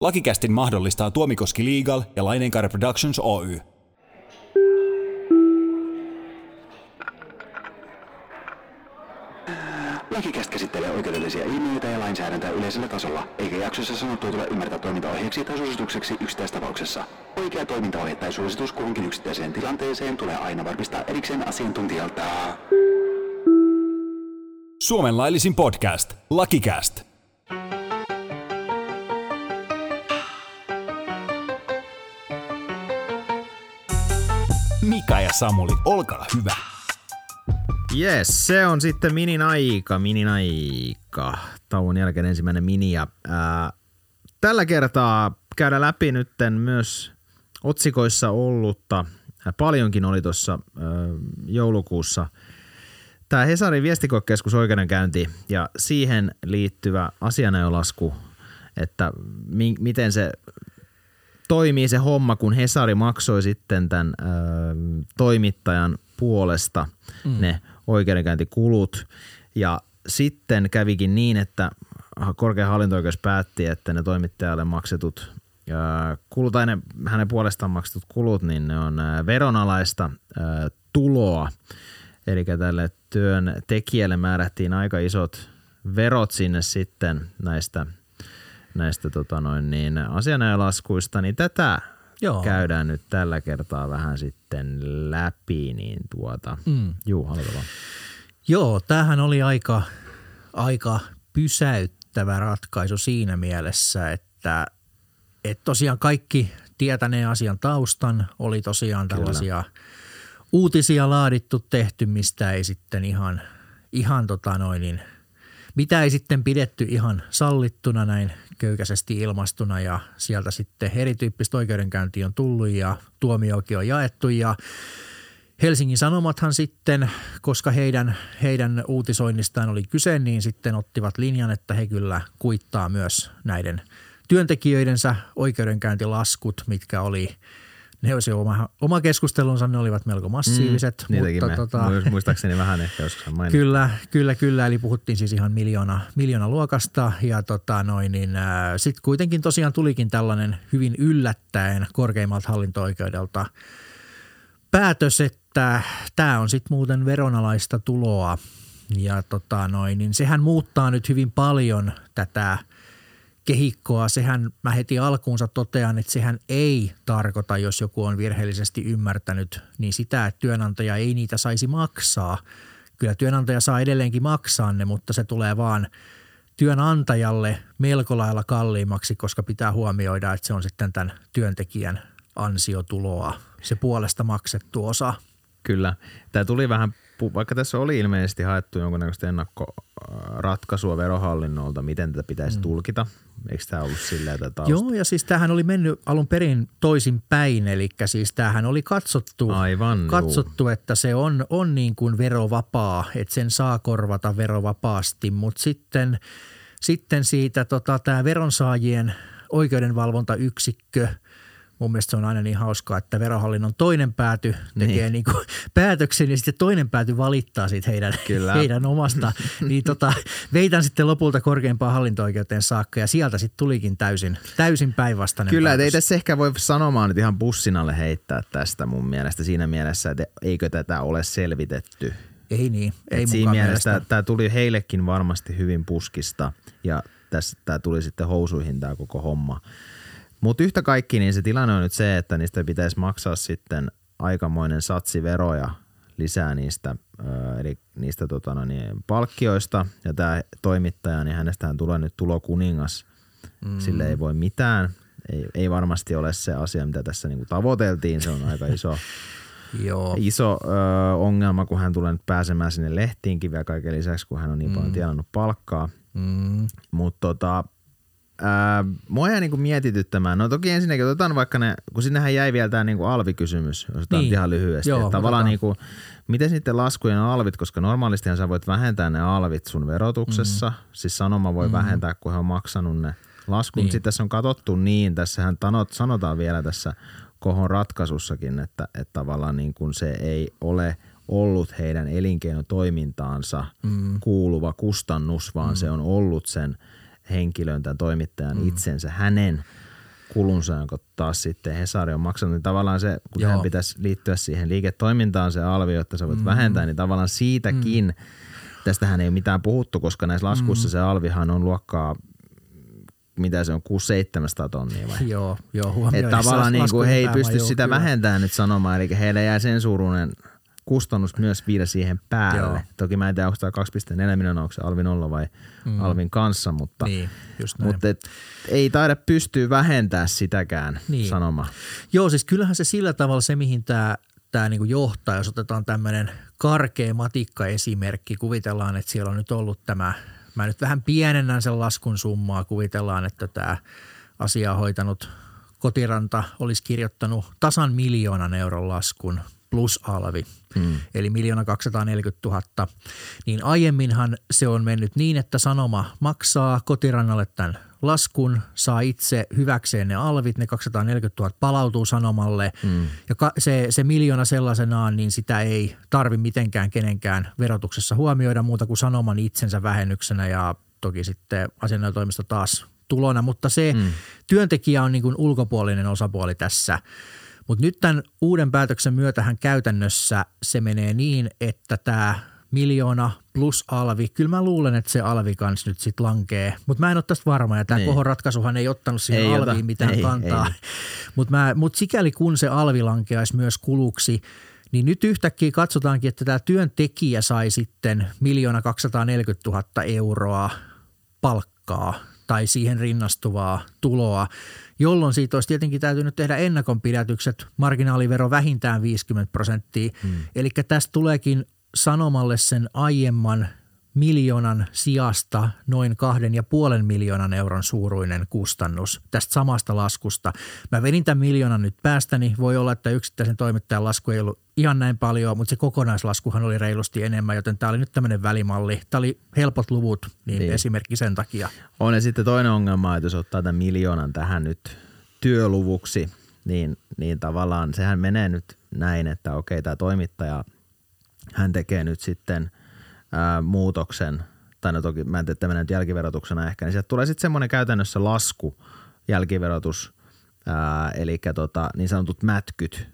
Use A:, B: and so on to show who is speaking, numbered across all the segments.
A: Lakikästin mahdollistaa Tuomikoski Legal ja Laineenkaari Productions Oy.
B: Lakikäst käsittelee oikeudellisia ilmiöitä ja lainsäädäntöä yleisellä tasolla, eikä jaksossa sanottua tule ymmärtää toimintaohjeeksi tai suositukseksi yksittäistapauksessa. Oikea toimintaohje tai suositus kuhunkin yksittäiseen tilanteeseen tulee aina varmistaa erikseen asiantuntijalta.
A: Suomen laillisin podcast, Lakikäst. Samuli, olkaa hyvä.
C: Yes, se on sitten minin aika, minin aika. Tauon jälkeen ensimmäinen mini ja ää, tällä kertaa käydään läpi nytten myös otsikoissa ollutta, paljonkin oli tuossa joulukuussa, tämä Hesarin viestikokeskus oikeudenkäynti ja siihen liittyvä asianajolasku, että mi- miten se toimii se homma, kun Hesari maksoi sitten tämän ö, toimittajan puolesta mm. ne oikeudenkäyntikulut. Ja sitten kävikin niin, että korkein hallinto päätti, että ne toimittajalle maksetut kulut, tai ne, hänen puolestaan maksetut kulut, niin ne on veronalaista tuloa. Eli tälle työn tekijälle määrättiin aika isot verot sinne sitten näistä, näistä tota noin niin, asianajalaskuista, niin tätä Joo. käydään nyt tällä kertaa vähän sitten läpi, niin tuota, mm. juu, vaan.
D: Joo, tämähän oli aika, aika pysäyttävä ratkaisu siinä mielessä, että, että tosiaan kaikki tietäneen asian taustan oli tosiaan tällaisia Kyllä. uutisia laadittu, tehty, mistä ei sitten ihan, ihan tota noin, niin, mitä ei sitten pidetty ihan sallittuna näin köykäisesti ilmastuna ja sieltä sitten erityyppistä oikeudenkäyntiä on tullut ja tuomiokin on jaettu ja Helsingin Sanomathan sitten, koska heidän, heidän uutisoinnistaan oli kyse, niin sitten ottivat linjan, että he kyllä kuittaa myös näiden työntekijöidensä oikeudenkäyntilaskut, mitkä oli – ne olisi oma, oma keskustelunsa, ne olivat melko massiiviset.
C: Mm, mutta, me, tota, muistaakseni vähän ehkä joskus
D: mainittu. Kyllä, kyllä, kyllä. Eli puhuttiin siis ihan miljoona, miljoona luokasta ja tota noin, niin, äh, sitten kuitenkin tosiaan tulikin tällainen hyvin yllättäen korkeimmalta hallinto-oikeudelta päätös, että tämä on sitten muuten veronalaista tuloa ja tota noin, niin sehän muuttaa nyt hyvin paljon tätä – kehikkoa, sehän mä heti alkuunsa totean, että sehän ei tarkoita, jos joku on virheellisesti ymmärtänyt, niin sitä, että työnantaja ei niitä saisi maksaa. Kyllä työnantaja saa edelleenkin maksaa ne, mutta se tulee vaan työnantajalle melko lailla kalliimmaksi, koska pitää huomioida, että se on sitten tämän työntekijän ansiotuloa, se puolesta maksettu osa.
C: Kyllä. Tämä tuli vähän vaikka tässä oli ilmeisesti haettu jonkunnäköistä ennakkoratkaisua verohallinnolta, miten tätä pitäisi mm. tulkita. Eikö tämä ollut silleen tätä
D: Joo, ja siis tämähän oli mennyt alun perin toisin päin, eli siis tämähän oli katsottu,
C: Aivan,
D: katsottu että se on, on niin kuin verovapaa, että sen saa korvata verovapaasti, mutta sitten, sitten siitä tota, tämä veronsaajien oikeudenvalvontayksikkö – mun mielestä se on aina niin hauskaa, että verohallinnon toinen pääty tekee niin. Niin kuin päätöksen ja sitten toinen pääty valittaa siitä heidän, heidän omasta. niin tota, veitän sitten lopulta korkeimpaan hallinto-oikeuteen saakka ja sieltä sitten tulikin täysin, täysin päinvastainen
C: Kyllä,
D: päätös.
C: ei tässä ehkä voi sanomaan nyt ihan bussinalle heittää tästä mun mielestä siinä mielessä, että eikö tätä ole selvitetty.
D: Ei niin, ei
C: siinä mielessä tämä tuli heillekin varmasti hyvin puskista ja tässä tämä tuli sitten housuihin tämä koko homma. Mutta yhtä kaikki, niin se tilanne on nyt se, että niistä pitäisi maksaa sitten aikamoinen satsi veroja lisää niistä, eli niistä tota, no niin, palkkioista. Ja tämä toimittaja, niin hänestähän tulee nyt tulokuningas. Mm. Sille ei voi mitään. Ei, ei varmasti ole se asia, mitä tässä niinku tavoiteltiin. Se on aika iso, Joo. iso ö, ongelma, kun hän tulee nyt pääsemään sinne lehtiinkin vielä kaiken lisäksi, kun hän on niin mm. paljon tienannut palkkaa. Mm. Mutta tota, Ää, mua jäi niinku mietityttämään. No toki ensinnäkin otetaan vaikka ne, kun sinnehän jäi vielä tämä niinku alvikysymys, jos otetaan niin. ihan lyhyesti. Joo, tavallaan niinku, miten sitten laskujen alvit, koska normaalistihan sä voit vähentää ne alvit sun verotuksessa. Mm. Siis sanoma voi mm. vähentää, kun he on maksanut ne laskut. Niin. Sitten tässä on katsottu niin, tässähän tanot, sanotaan vielä tässä kohon ratkaisusakin, että, että tavallaan niin kuin se ei ole ollut heidän elinkeinotoimintaansa mm. kuuluva kustannus, vaan mm. se on ollut sen – henkilön, tämän toimittajan mm. itsensä, hänen kulunsa, jonka taas sitten Hesari on maksanut, niin tavallaan se, kun
D: Joo.
C: hän pitäisi liittyä siihen liiketoimintaan se alvi, jotta sä voit mm. vähentää, niin tavallaan siitäkin, mm. tästähän ei ole mitään puhuttu, koska näissä laskuissa mm. se alvihan on luokkaa, mitä se on, 600-700 tonnia vai?
D: Joo, joo
C: Että
D: huomioiden
C: tavallaan niin kuin he ei pysty sitä vähentämään nyt sanomaan, eli heille jää sen suuruinen kustannus myös viedä siihen päälle.
D: Joo.
C: Toki mä en tiedä, onko tämä 2,4 miljoonaa, onko se Alvin olla vai mm. Alvin kanssa, mutta,
D: Niin, just näin.
C: mutta et, ei taida pystyä vähentää sitäkään
D: Niin.
C: sanoma.
D: Joo, siis kyllähän se sillä tavalla se, mihin tämä tämä niinku johtaa, jos otetaan tämmöinen karkea matikka-esimerkki, kuvitellaan, että siellä on nyt ollut tämä, mä nyt vähän pienennän sen laskun summaa, kuvitellaan, että tämä asia hoitanut kotiranta olisi kirjoittanut tasan miljoonan euron laskun plus alvi, hmm. eli miljoona 240 000, niin aiemminhan se on mennyt niin, että sanoma maksaa kotirannalle tämän laskun, saa itse hyväkseen ne alvit, ne 240 000 palautuu sanomalle mm. ja ka- se, se miljoona sellaisenaan, niin sitä ei tarvi mitenkään kenenkään verotuksessa huomioida muuta kuin sanoman itsensä vähennyksenä ja toki sitten asianajotoimisto taas tulona, mutta se mm. työntekijä on niin kuin ulkopuolinen osapuoli tässä. Mutta nyt tämän uuden päätöksen myötähän käytännössä se menee niin, että tämä miljoona plus alvi, kyllä mä luulen, että se alvi kanssa nyt sitten lankee, mutta mä en ole tästä varma ja tämä
C: Niin.
D: kohon ratkaisuhan ei ottanut siihen
C: Ei ota.
D: alviin mitään
C: Ei,
D: kantaa.
C: ei.
D: Mutta mut sikäli kun se alvi lankeaisi myös kuluksi, niin nyt yhtäkkiä katsotaankin, että tämä työntekijä sai sitten miljoona 240 000 euroa palkkaa tai siihen rinnastuvaa tuloa, jolloin siitä olisi tietenkin täytynyt tehdä ennakonpidätykset, marginaalivero vähintään 50 prosenttia. Hmm. Eli tästä tuleekin sanomalle sen aiemman miljoonan sijasta noin kahden ja puolen miljoonan euron suuruinen kustannus tästä samasta laskusta. Mä vedin tämän miljoonan nyt päästäni. Voi olla, että yksittäisen toimittajan lasku ei ollut ihan näin paljon, mutta se kokonaislaskuhan oli reilusti enemmän, joten tämä oli nyt tämmöinen välimalli. Tämä oli helpot luvut, niin,
C: Niin.
D: esimerkki sen takia.
C: On ja sitten toinen ongelma, että jos ottaa tämän miljoonan tähän nyt työluvuksi, niin, niin tavallaan sehän menee nyt näin, että okei tämä toimittaja, hän tekee nyt sitten ää, muutoksen, tai no toki mä en tiedä, että nyt jälkiverotuksena ehkä, niin sieltä tulee sitten semmoinen käytännössä lasku, jälkiverotus, ää, eli tota, niin sanotut mätkyt,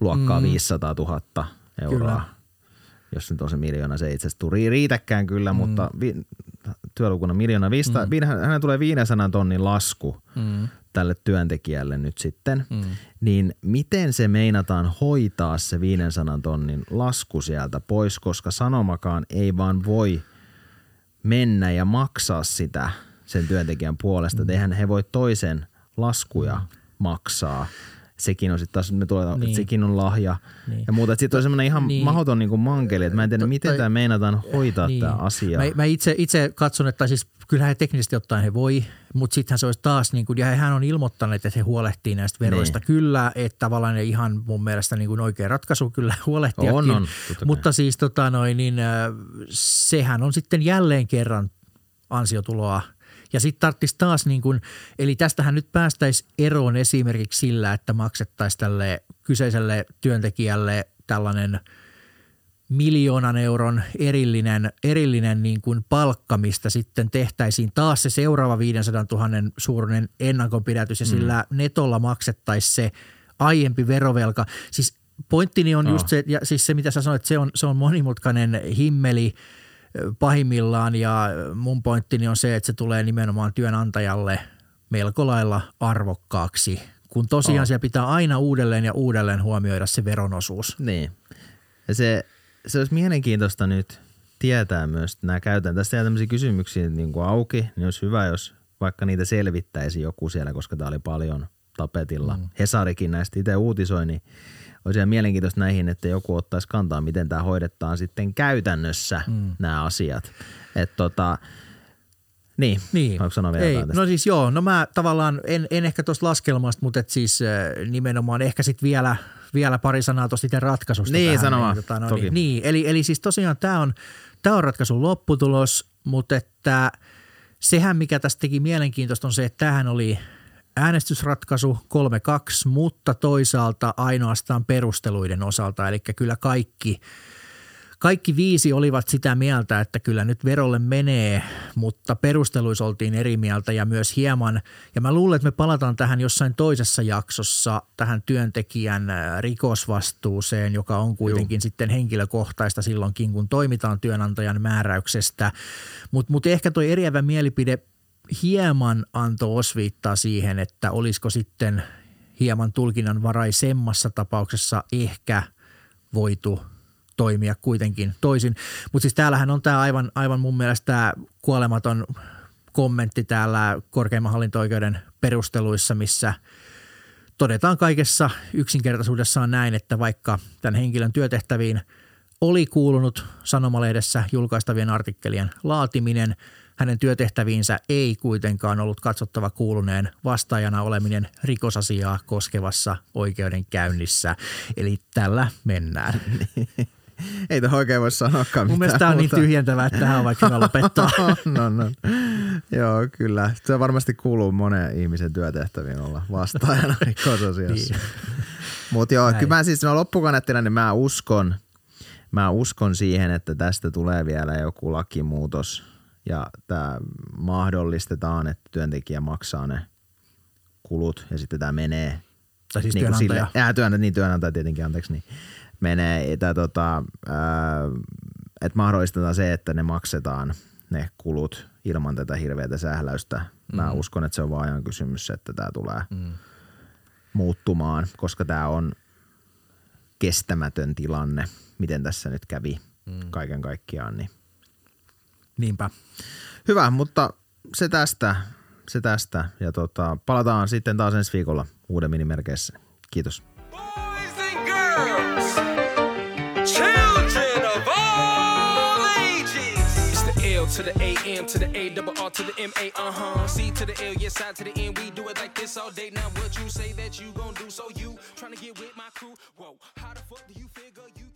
C: luokkaa mm. 500 000 euroa.
D: Kyllä.
C: Jos nyt on se miljoona, se ei itse asiassa riitäkään kyllä, mm. mutta vi, työlukuna miljoona, 500, mm. hänen tulee 500 tonnin lasku mm. Tälle työntekijälle nyt sitten, mm. niin miten se meinataan hoitaa se 500 tonnin lasku sieltä pois, koska sanomakaan ei vaan voi mennä ja maksaa sitä sen työntekijän puolesta, mm. eihän he voi toisen laskuja maksaa. Sekin on sitten taas, me tulee, niin.
D: Niin.
C: että sekin on lahja
D: Niin.
C: ja muuta. Sitten on semmoinen ihan niin.
D: Niin.
C: mahdoton niin mankeli, että mä en tiedä, miten tämä meinataan hoitaa niin. tämä asia.
D: Mä, mä itse, itse katson, että siis kyllähän he teknisesti ottaen he voi, mutta sittenhän se olisi taas, niin kuin, ja hän on ilmoittanut, että he huolehtii näistä veroista.
C: Niin.
D: Kyllä, että tavallaan ihan mun mielestä niin kuin oikea ratkaisu kyllä huolehtiakin.
C: On, on,
D: mutta siis tota noin, niin, äh, sehän on sitten jälleen kerran ansiotuloa. Ja sitten tarvitsisi taas, niin kuin, eli tästähän nyt päästäisiin eroon esimerkiksi sillä, että maksettaisiin tälle kyseiselle työntekijälle tällainen miljoonan euron erillinen, erillinen niin kuin palkka, mistä sitten tehtäisiin taas se seuraava 500 000 suuruinen ennakonpidätys ja sillä netolla maksettaisiin se aiempi verovelka. Siis pointtini on
C: Joo.
D: just se, ja siis se mitä sä sanoit, se on, se on monimutkainen himmeli pahimmillaan ja mun pointtini on se, että se tulee nimenomaan työnantajalle melko lailla arvokkaaksi, kun tosiaan
C: Oh.
D: siellä pitää aina uudelleen ja uudelleen huomioida se veronosuus.
C: Niin. Ja se, se olisi mielenkiintoista nyt tietää myös, että nämä käytän. Tästä jää tämmöisiä kysymyksiä niin kuin auki, niin olisi hyvä, jos vaikka niitä selvittäisi joku siellä, koska tämä oli paljon tapetilla. Mm. Hesarikin näistä itse uutisoi, niin olisi ihan mielenkiintoista näihin, että joku ottaisi kantaa, miten tämä hoidetaan sitten käytännössä mm. nämä asiat. Että tota, niin,
D: Niin.
C: Haluatko sanoa vielä
D: Ei,
C: tästä?
D: no siis joo, no mä tavallaan en, en ehkä tuosta laskelmasta, mutta et siis äh, nimenomaan ehkä sitten vielä, vielä pari sanaa tuosta itse ratkaisusta.
C: Niin,
D: tähän,
C: sano vaan,
D: tota, no,
C: toki.
D: niin, niin, eli, eli siis tosiaan tämä on, tää on ratkaisun lopputulos, mutta että sehän mikä tästä teki mielenkiintoista on se, että tämähän oli äänestysratkaisu 3-2, mutta toisaalta ainoastaan perusteluiden osalta, eli kyllä kaikki – Kaikki viisi olivat sitä mieltä, että kyllä nyt verolle menee, mutta perusteluissa oltiin eri mieltä ja myös hieman, ja mä luulen, että me palataan tähän jossain toisessa jaksossa, tähän työntekijän äh, rikosvastuuseen, joka on kuitenkin Juh. sitten henkilökohtaista silloinkin, kun toimitaan työnantajan määräyksestä. Mutta mut ehkä toi eriävä mielipide hieman antoi osviittaa siihen, että olisiko sitten hieman tulkinnanvaraisemmassa tapauksessa ehkä voitu toimia kuitenkin toisin. Mutta siis täällähän on tämä aivan, aivan mun mielestä tämä kuolematon kommentti täällä korkeimman hallinto-oikeuden perusteluissa, missä todetaan kaikessa yksinkertaisuudessaan näin, että vaikka tämän henkilön työtehtäviin oli kuulunut sanomalehdessä julkaistavien artikkelien laatiminen – hänen työtehtäviinsä ei kuitenkaan ollut katsottava kuuluneen vastaajana oleminen rikosasiaa koskevassa oikeudenkäynnissä. Eli tällä mennään.
C: Ei tämä oikein voi sanoakaan mitään.
D: Mun mielestä tämä on niin tyhjentävää, että tähän on vaikka hyvä lopettaa.
C: no, no. Joo, kyllä. Se varmasti kuuluu monen ihmisen työtehtäviin olla vastaajana rikosasiassa. niin. Mutta joo, Näin. kyllä mä siis no loppukannettina, niin mä uskon, mä uskon siihen, että tästä tulee vielä joku lakimuutos – ja tämä mahdollistetaan, että työntekijä maksaa ne kulut ja sitten tämä menee.
D: Tai siis niin työnantaja.
C: Sille, ää, työnantaja, niin työnantaja tietenkin, anteeksi, niin menee, tää, tota, että mahdollistetaan se, että ne maksetaan ne kulut ilman tätä hirveätä sähläystä. Mä mm. uskon, että se on vaan ajan kysymys, että tämä tulee mm. muuttumaan, koska tämä on kestämätön tilanne, miten tässä nyt kävi mm. kaiken kaikkiaan, niin –
D: Niinpä.
C: Hyvä, mutta se tästä. Se tästä. Ja tota, palataan sitten taas ensi viikolla uuden minimerkeissä. Kiitos. to the A M to the A double R to the M A uh huh C to the L yes I to the N we do it like this all day now what you say that you gon' do so you trying to get with my crew whoa how the fuck do you figure you